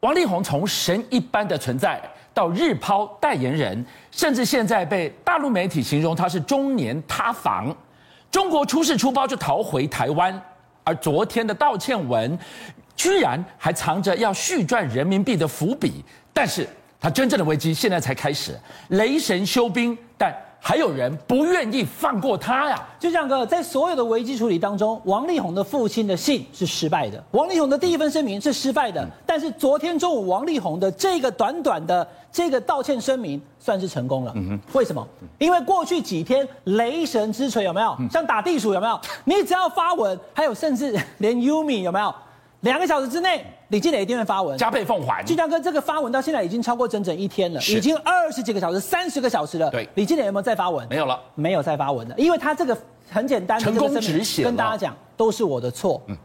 王力宏从神一般的存在到日抛代言人，甚至现在被大陆媒体形容他是中年塌房。中国出事出包就逃回台湾，而昨天的道歉文，居然还藏着要续赚人民币的伏笔。但是他真正的危机现在才开始，雷神休兵，但。还有人不愿意放过他呀！就像哥，在所有的危机处理当中，王力宏的父亲的信是失败的，王力宏的第一份声明是失败的。但是昨天中午，王力宏的这个短短的这个道歉声明算是成功了。嗯哼，为什么？因为过去几天雷神之锤有没有？像打地鼠有没有？你只要发文，还有甚至连 Yumi 有没有？两个小时之内，李靓蕾一定会发文，加倍奉还。俊相哥，这个发文到现在已经超过整整一天了，已经二十几个小时、三十个小时了。对，李靓蕾有没有再发文？没有了，没有再发文了，因为他这个很简单成功止血，跟大家讲都是我的错。嗯，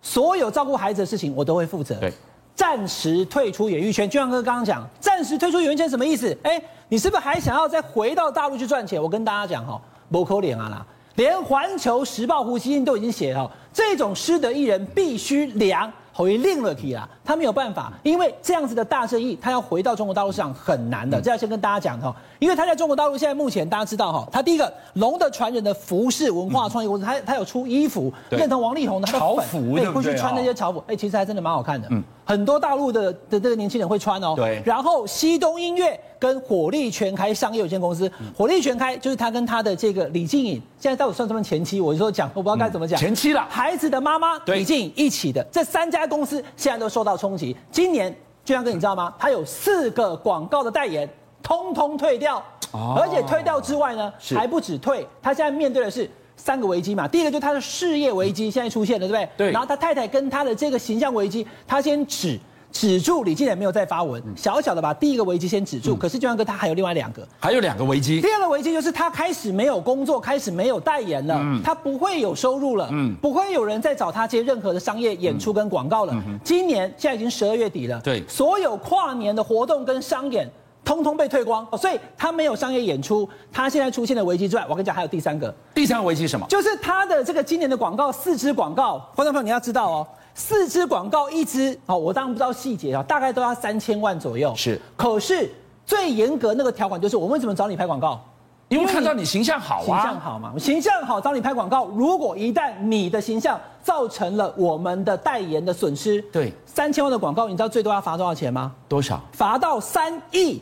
所有照顾孩子的事情我都会负责。对，暂时退出演艺圈。俊相哥刚刚讲，暂时退出演艺圈什么意思？哎，你是不是还想要再回到大陆去赚钱？我跟大家讲哈，不可能啊啦，连环球时报胡锡进都已经写了，这种失德艺人必须凉。回另了题啦，他没有办法，因为这样子的大生意，他要回到中国大陆市场很难的。这要先跟大家讲哈，因为他在中国大陆现在目前大家知道哈，他第一个龙的传人的服饰文化创意公司，他他有出衣服，认同王力宏的潮服，对会去穿那些潮服，哎，其实还真的蛮好看的，嗯，很多大陆的的这个年轻人会穿哦。对，然后西东音乐跟火力全开商业有限公司，火力全开就是他跟他的这个李静颖，现在到底算他们前妻？我就说讲，我不知道该怎么讲，前妻了，孩子的妈妈李静颖一起的这三家公司现在都受到冲击。今年俊相哥，你知道吗？他有四个广告的代言，通通退掉，而且退掉之外呢，还不止退，他现在面对的是三个危机嘛。第一个就是他的事业危机现在出现了，对不对？对。然后他太太跟他的这个形象危机，他先止。止住，李靓蕾没有再发文，小小的把第一个危机先止住。嗯、可是俊相哥他还有另外两个，还有两个危机。第二个危机就是他开始没有工作，开始没有代言了，嗯、他不会有收入了，嗯，不会有人再找他接任何的商业演出跟广告了。嗯、今年现在已经十二月底了，对，所有跨年的活动跟商演通通被退光，所以他没有商业演出。他现在出现的危机之外，我跟你讲还有第三个，第三个危机是什么？就是他的这个今年的广告四支广告，观众朋友你要知道哦。四支广告，一支哦，我当然不知道细节啊，大概都要三千万左右。是，可是最严格那个条款就是，我们为什么找你拍广告？因为看到你形象好啊，形象好嘛，形象好找你拍广告。如果一旦你的形象造成了我们的代言的损失，对，三千万的广告，你知道最多要罚多少钱吗？多少？罚到三亿。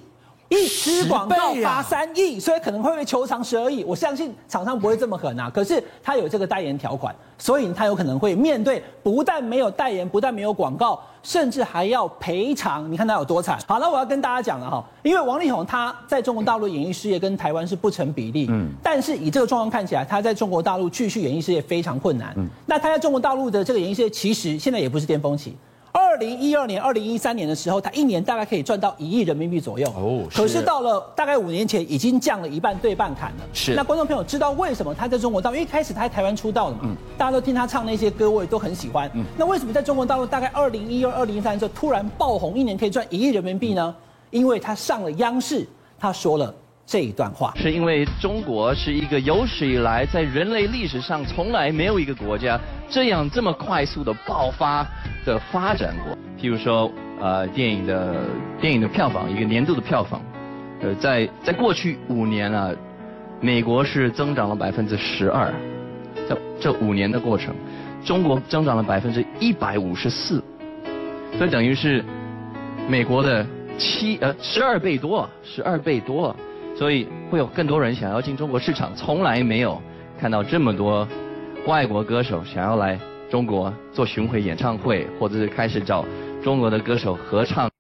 一支广告罚三亿，所以可能会被求偿十二亿。我相信厂商不会这么狠啊，可是他有这个代言条款，所以他有可能会面对不但没有代言，不但没有广告，甚至还要赔偿。你看他有多惨。好了，我要跟大家讲了哈，因为王力宏他在中国大陆演艺事业跟台湾是不成比例，嗯，但是以这个状况看起来，他在中国大陆继续演艺事业非常困难。嗯，那他在中国大陆的这个演艺事业其实现在也不是巅峰期。二零一二年、二零一三年的时候，他一年大概可以赚到一亿人民币左右。哦，可是到了大概五年前，已经降了一半，对半砍了。是。那观众朋友知道为什么他在中国大陆？因为一开始他在台湾出道的嘛，嗯，大家都听他唱那些歌，我也都很喜欢。嗯。那为什么在中国大陆大概二零一二、二零一三的时候突然爆红，一年可以赚一亿人民币呢？因为他上了央视，他说了这一段话。是因为中国是一个有史以来在人类历史上从来没有一个国家这样这么快速的爆发的发展过。譬如说，呃，电影的电影的票房，一个年度的票房，呃，在在过去五年啊，美国是增长了百分之十二，这这五年的过程，中国增长了百分之一百五十四，所以等于是美国的七呃十二倍多，十二倍多，所以会有更多人想要进中国市场，从来没有看到这么多外国歌手想要来中国做巡回演唱会，或者是开始找。中国的歌手合唱，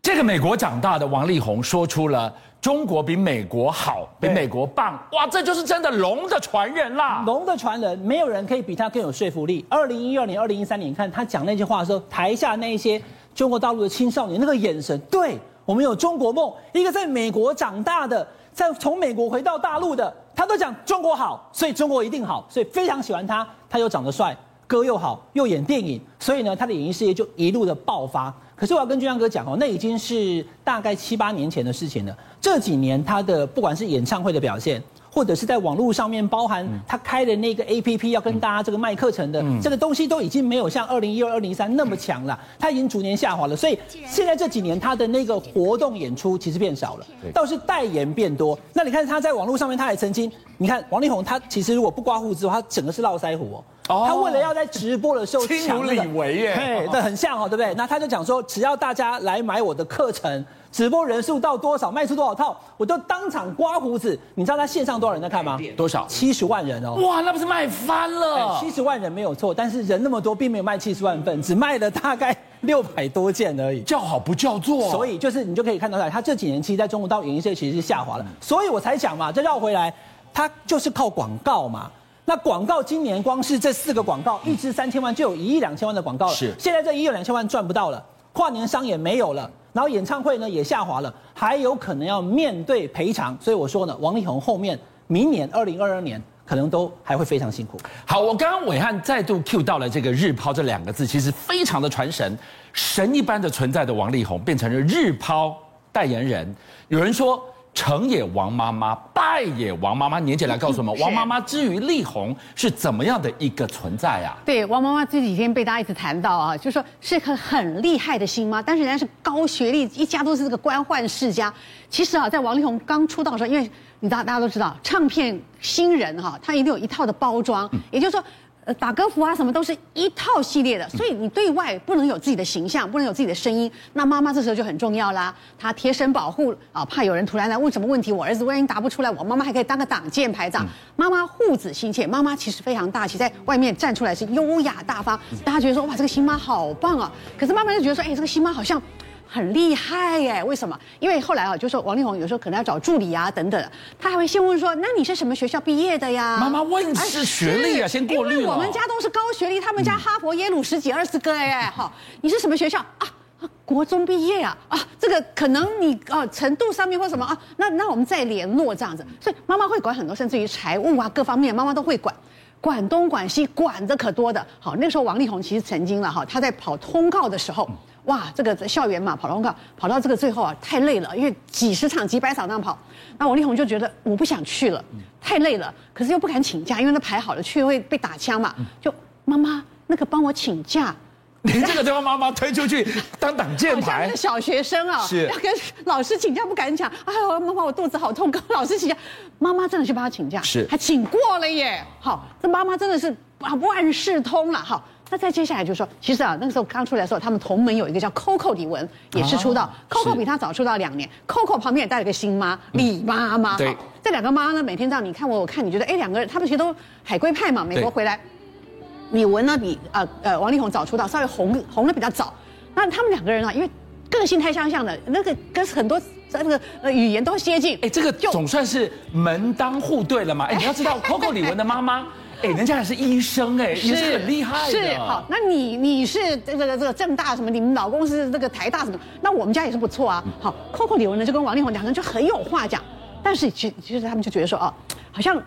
这个美国长大的王力宏说出了“中国比美国好，比美国棒”，哇，这就是真的龙的传人啦！龙的传人，没有人可以比他更有说服力。二零一二年、二零一三年，你看他讲那句话的时候，台下那一些中国大陆的青少年那个眼神，对我们有中国梦。一个在美国长大的，在从美国回到大陆的，他都讲中国好，所以中国一定好，所以非常喜欢他。他又长得帅。歌又好，又演电影，所以呢，他的演艺事业就一路的爆发。可是我要跟俊亮哥讲哦，那已经是大概七八年前的事情了。这几年他的不管是演唱会的表现，或者是在网络上面包含他开的那个 APP 要跟大家这个卖课程的，这个东西都已经没有像二零一二、二零一三那么强了，他已经逐年下滑了。所以现在这几年他的那个活动演出其实变少了，倒是代言变多。那你看他在网络上面，他也曾经，你看王力宏他其实如果不刮胡子的话，他整个是络腮胡哦。他为了要在直播的时候抢那个，亲如李维耶，对，这很像哦，对不对？那他就讲说，只要大家来买我的课程，直播人数到多少，卖出多少套，我就当场刮胡子。你知道他线上多少人在看吗？多少？七十万人哦！哇，那不是卖翻了？七十万人没有错，但是人那么多，并没有卖七十万份，只卖了大概六百多件而已。叫好不叫座，所以就是你就可以看到，他这几年其实在中国大陆演艺界其实是下滑了。所以我才讲嘛，这绕回来，他就是靠广告嘛。那广告今年光是这四个广告，一支三千万就有一亿两千万的广告了。是，现在这一亿两千万赚不到了，跨年商也没有了，然后演唱会呢也下滑了，还有可能要面对赔偿。所以我说呢，王力宏后面明年二零二二年可能都还会非常辛苦。好，我刚刚伟汉再度 cue 到了这个“日抛”这两个字，其实非常的传神，神一般的存在的王力宏变成了日抛代言人。有人说。成也王妈妈，败也王妈妈。年姐来告诉我们，王妈妈之于力宏是怎么样的一个存在啊？对，王妈妈这几天被大家一直谈到啊，就是说是个很厉害的星妈，但是人家是高学历，一家都是这个官宦世家。其实啊，在王力宏刚出道的时候，因为你知道大家都知道，唱片新人哈，他一定有一套的包装，也就是说。呃，打歌服啊，什么都是一套系列的，所以你对外不能有自己的形象，不能有自己的声音。那妈妈这时候就很重要啦，她贴身保护啊，怕有人突然来问什么问题，我儿子万一答不出来，我妈妈还可以当个挡箭牌，这样。妈妈护子心切，妈妈其实非常大气，在外面站出来是优雅大方，大家觉得说哇，这个新妈好棒啊。可是妈妈就觉得说，哎，这个新妈好像。很厉害耶？为什么？因为后来啊，就说王力宏有时候可能要找助理啊，等等，他还会先问说：“那你是什么学校毕业的呀？”妈妈问是学历啊，先过滤了。因为我们家都是高学历，他们家哈佛、耶鲁十几二十个哎，好，你是什么学校啊？国中毕业啊？啊，这个可能你啊程度上面或什么啊？那那我们再联络这样子。所以妈妈会管很多，甚至于财务啊各方面，妈妈都会管，管东管西，管的可多的。好，那个时候王力宏其实曾经了哈，他在跑通告的时候。哇，这个在校园嘛，跑通告，跑到这个最后啊，太累了，因为几十场、几百场这样跑，那王力宏就觉得我不想去了，太累了，可是又不敢请假，因为他排好了去会被打枪嘛，就妈妈那个帮我请假，你这个就把妈妈推出去当挡箭牌，小学生啊，是。要跟老师请假不敢讲，哎呦妈妈我肚子好痛，跟老师请假，妈妈真的去帮他请假，是。还请过了耶，好，这妈妈真的是啊万事通了，好。那再接下来就是说，其实啊，那个时候刚出来的时候，他们同门有一个叫 Coco 李玟，也是出道。啊、Coco 比他早出道两年。Coco 旁边也带了个新妈李妈妈。对，这两个妈呢，每天这样你看我，我看你，觉得哎，两个人他们其实都海归派嘛，美国回来。李玟呢，比呃呃王力宏早出道，稍微红红的比较早。那他们两个人啊，因为个性太相像了，那个跟很多那个呃语言都接近。哎，这个总算是门当户对了嘛。哎，你要知道 Coco 李玟的妈妈。哎，人家还是医生哎，也是很厉害的。是好，那你你是这个这个正大什么？你们老公是这个台大什么？那我们家也是不错啊。好，Coco 李玟呢就跟王力宏两个人就很有话讲，但是其其实他们就觉得说哦，好像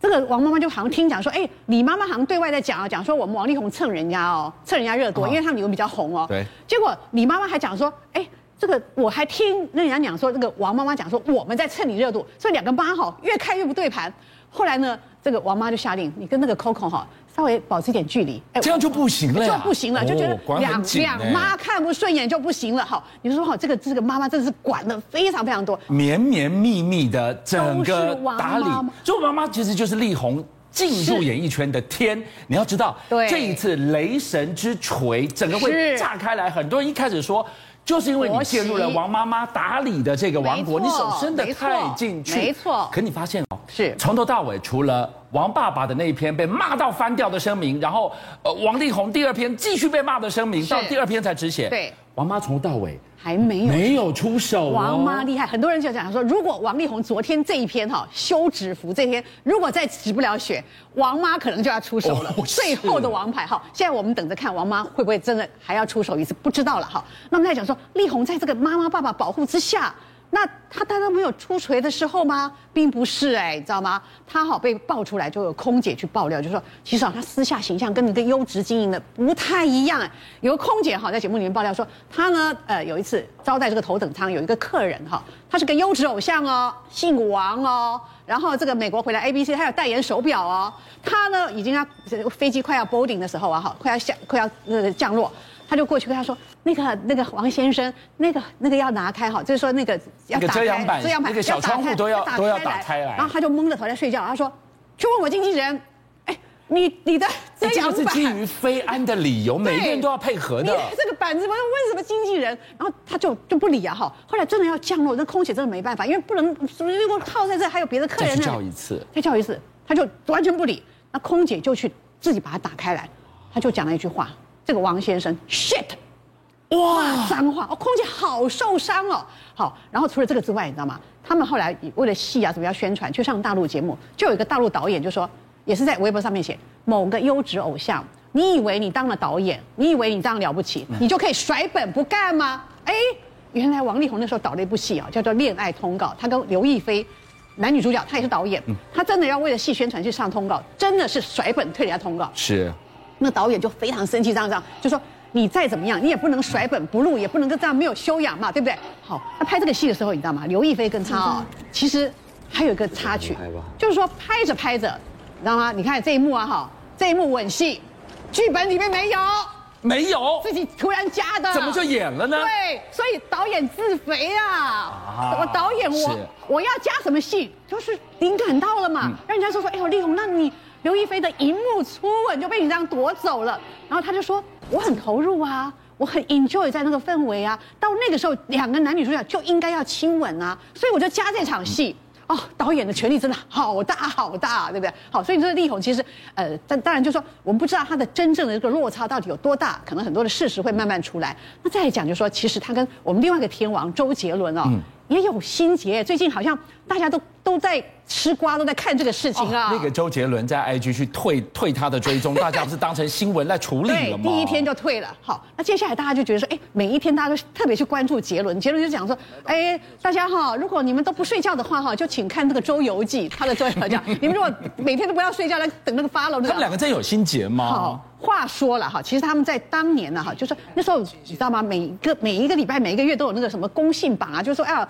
这个王妈妈就好像听讲说，哎，李妈妈好像对外在讲啊，讲说我们王力宏蹭人家哦，蹭人家热度，因为他们李玟比较红哦。对。结果李妈妈还讲说，哎，这个我还听那人家讲说，这个王妈妈讲说我们在蹭你热度，所以两个妈哈越看越不对盘。后来呢？这个王妈就下令，你跟那个 Coco 哈稍微保持一点距离，哎，这样就不行了，就不行了，就觉得两两妈看不顺眼就不行了。好，你说好，这个这个妈妈真的是管的非常非常多，绵绵密密的整个打理。所以妈妈其实就是力宏进入演艺圈的天。你要知道，对这一次雷神之锤整个会炸开来，很多人一开始说。就是因为你介入了王妈妈打理的这个王国，你手伸得太进去，没错。可你发现哦，是从头到尾，除了王爸爸的那一篇被骂到翻掉的声明，然后呃王力宏第二篇继续被骂的声明，到第二篇才止血。对，王妈从头到尾。还没有没有出手，哦，王妈厉害，很多人就讲说，如果王力宏昨天这一篇哈休止符这篇，如果再止不了血，王妈可能就要出手了，哦，最后的王牌哈。现在我们等着看王妈会不会真的还要出手一次，不知道了哈。那么再讲说，力宏在这个妈妈爸爸保护之下。那他难道没有出锤的时候吗？并不是哎、你知道吗？他好被爆出来，就有空姐去爆料，就说其实啊，他私下形象跟你个优质经营的不太一样。有个空姐哈在节目里面爆料说，他呢呃有一次招待这个头等舱有一个客人哈，他是个优质偶像哦，姓王哦。然后这个美国回来 ABC，他有代言手表哦。他呢已经要飞机快要 boarding 的时候啊，哈，快要下快要那个降落，他就过去跟他说：“那个那个王先生，那个那个要拿开哈，就是说那个要打开遮阳板，遮阳板那个小窗户都要都要打开来。”然后他就蒙着头在睡觉，他说：“去问我经纪人。”哎你你的遮阳板，这是基于飞安的理由，每个人都要配合的。你这个板子，我要问什么经纪人？然后他就就不理啊哈。后来真的要降落，那空姐真的没办法，因为不能如果靠在这，还有别的客人呢。再叫一次，再叫一次，他就完全不理。那空姐就去自己把它打开来，他就讲了一句话：“这个王先生，shit，哇，脏话哦。”空姐好受伤哦。好，然后除了这个之外，你知道吗？他们后来为了戏啊，怎么样宣传，去上大陆节目，就有一个大陆导演就说。也是在微博上面写某个优质偶像，你以为你当了导演，你以为你这样了不起，你就可以甩本不干吗？哎，原来王力宏那时候导了一部戏啊，叫做《恋爱通告》，他跟刘亦菲男女主角，他也是导演，他真的要为了戏宣传去上通告，真的是甩本退人家通告。是，那导演就非常生气，这样这样就说你再怎么样，你也不能甩本不录，也不能够这样没有修养嘛，对不对？好，那拍这个戏的时候，你知道吗？刘亦菲跟他啊，其实还有一个插曲，就是说拍着拍着。你知道吗？你看这一幕啊，哈，这一幕吻戏，剧本里面没有，没有，自己突然加的，怎么就演了呢？对，所以导演自肥啊！我导演我我要加什么戏，就是灵感到了嘛，让人家说说，哎呦，丽红，那你刘亦菲的荧幕初吻就被你这样夺走了，然后他就说，我很投入啊，我很 enjoy 在那个氛围啊，到那个时候两个男女主角就应该要亲吻啊，所以我就加这场戏。哦，导演的权力真的好大好大，对不对？好，所以这个力宏其实，呃，但当然就是说，我们不知道他的真正的这个落差到底有多大，可能很多的事实会慢慢出来。那再来讲，就是说，其实他跟我们另外一个天王周杰伦哦，也有心结，最近好像大家都。都在吃瓜，都在看这个事情啊。哦、那个周杰伦在 IG 去退退他的追踪，大家不是当成新闻来处理了吗？第一天就退了。好，那接下来大家就觉得说，哎，每一天大家都特别去关注杰伦。杰伦就讲说，哎，大家哈，如果你们都不睡觉的话哈，就请看这个《周游记》，他的《周游记》。你们如果每天都不要睡觉来等那个 follow，他们两个真有心结吗？好，话说了哈，其实他们在当年呢哈，就是那时候你知道吗？每一个每一个礼拜每一个月都有那个什么公信榜啊，就是说哎呀，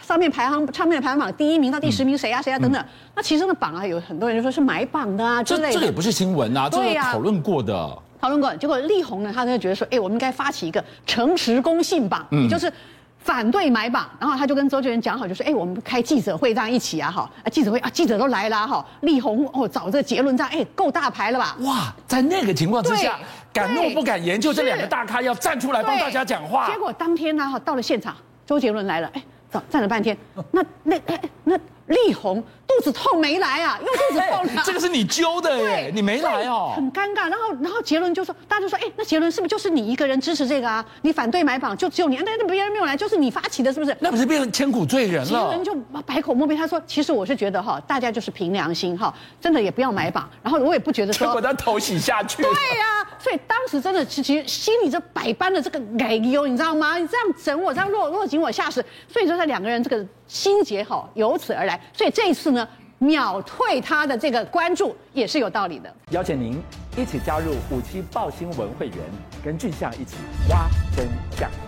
上面排行上面的排行榜第一名到第十名谁啊谁啊。等等，那其实那榜啊，有很多人就说是买榜的啊之类的。这这个也不是新闻啊，这个讨论过的。讨论过，结果力宏呢，他就觉得说，哎，我们应该发起一个诚实公信榜，也就是反对买榜。然后他就跟周杰伦讲好，就说，哎，我们开记者会这样一起啊，哈，啊记者会啊，记者都来了哈。力宏哦，找这个杰伦这样，哎，够大牌了吧？哇，在那个情况之下，敢怒不敢言，就这两个大咖要站出来帮大家讲话。结果当天呢，哈，到了现场，周杰伦来了，哎，站站了半天，那那那那。力宏肚子痛没来啊，又肚子痛了。这个是你揪的耶，你没来哦，很尴尬。然后，然后杰伦就说，大家就说，哎，那杰伦是不是就是你一个人支持这个啊？你反对买榜，就只有你，那那别人没有来，就是你发起的，是不是？那不是变成千古罪人了？杰伦就百口莫辩，他说，其实我是觉得哈，大家就是凭良心哈，真的也不要买榜。然后我也不觉得说，结果他头洗下去。对呀、啊，所以当时真的其实心里这百般的这个哎呦，你知道吗？你这样整我，这样落落井我下石。所以说，他两个人这个心结哈，由此而来。所以这一次呢。秒退他的这个关注也是有道理的。邀请您一起加入五七报新闻会员，跟俊相一起挖真相。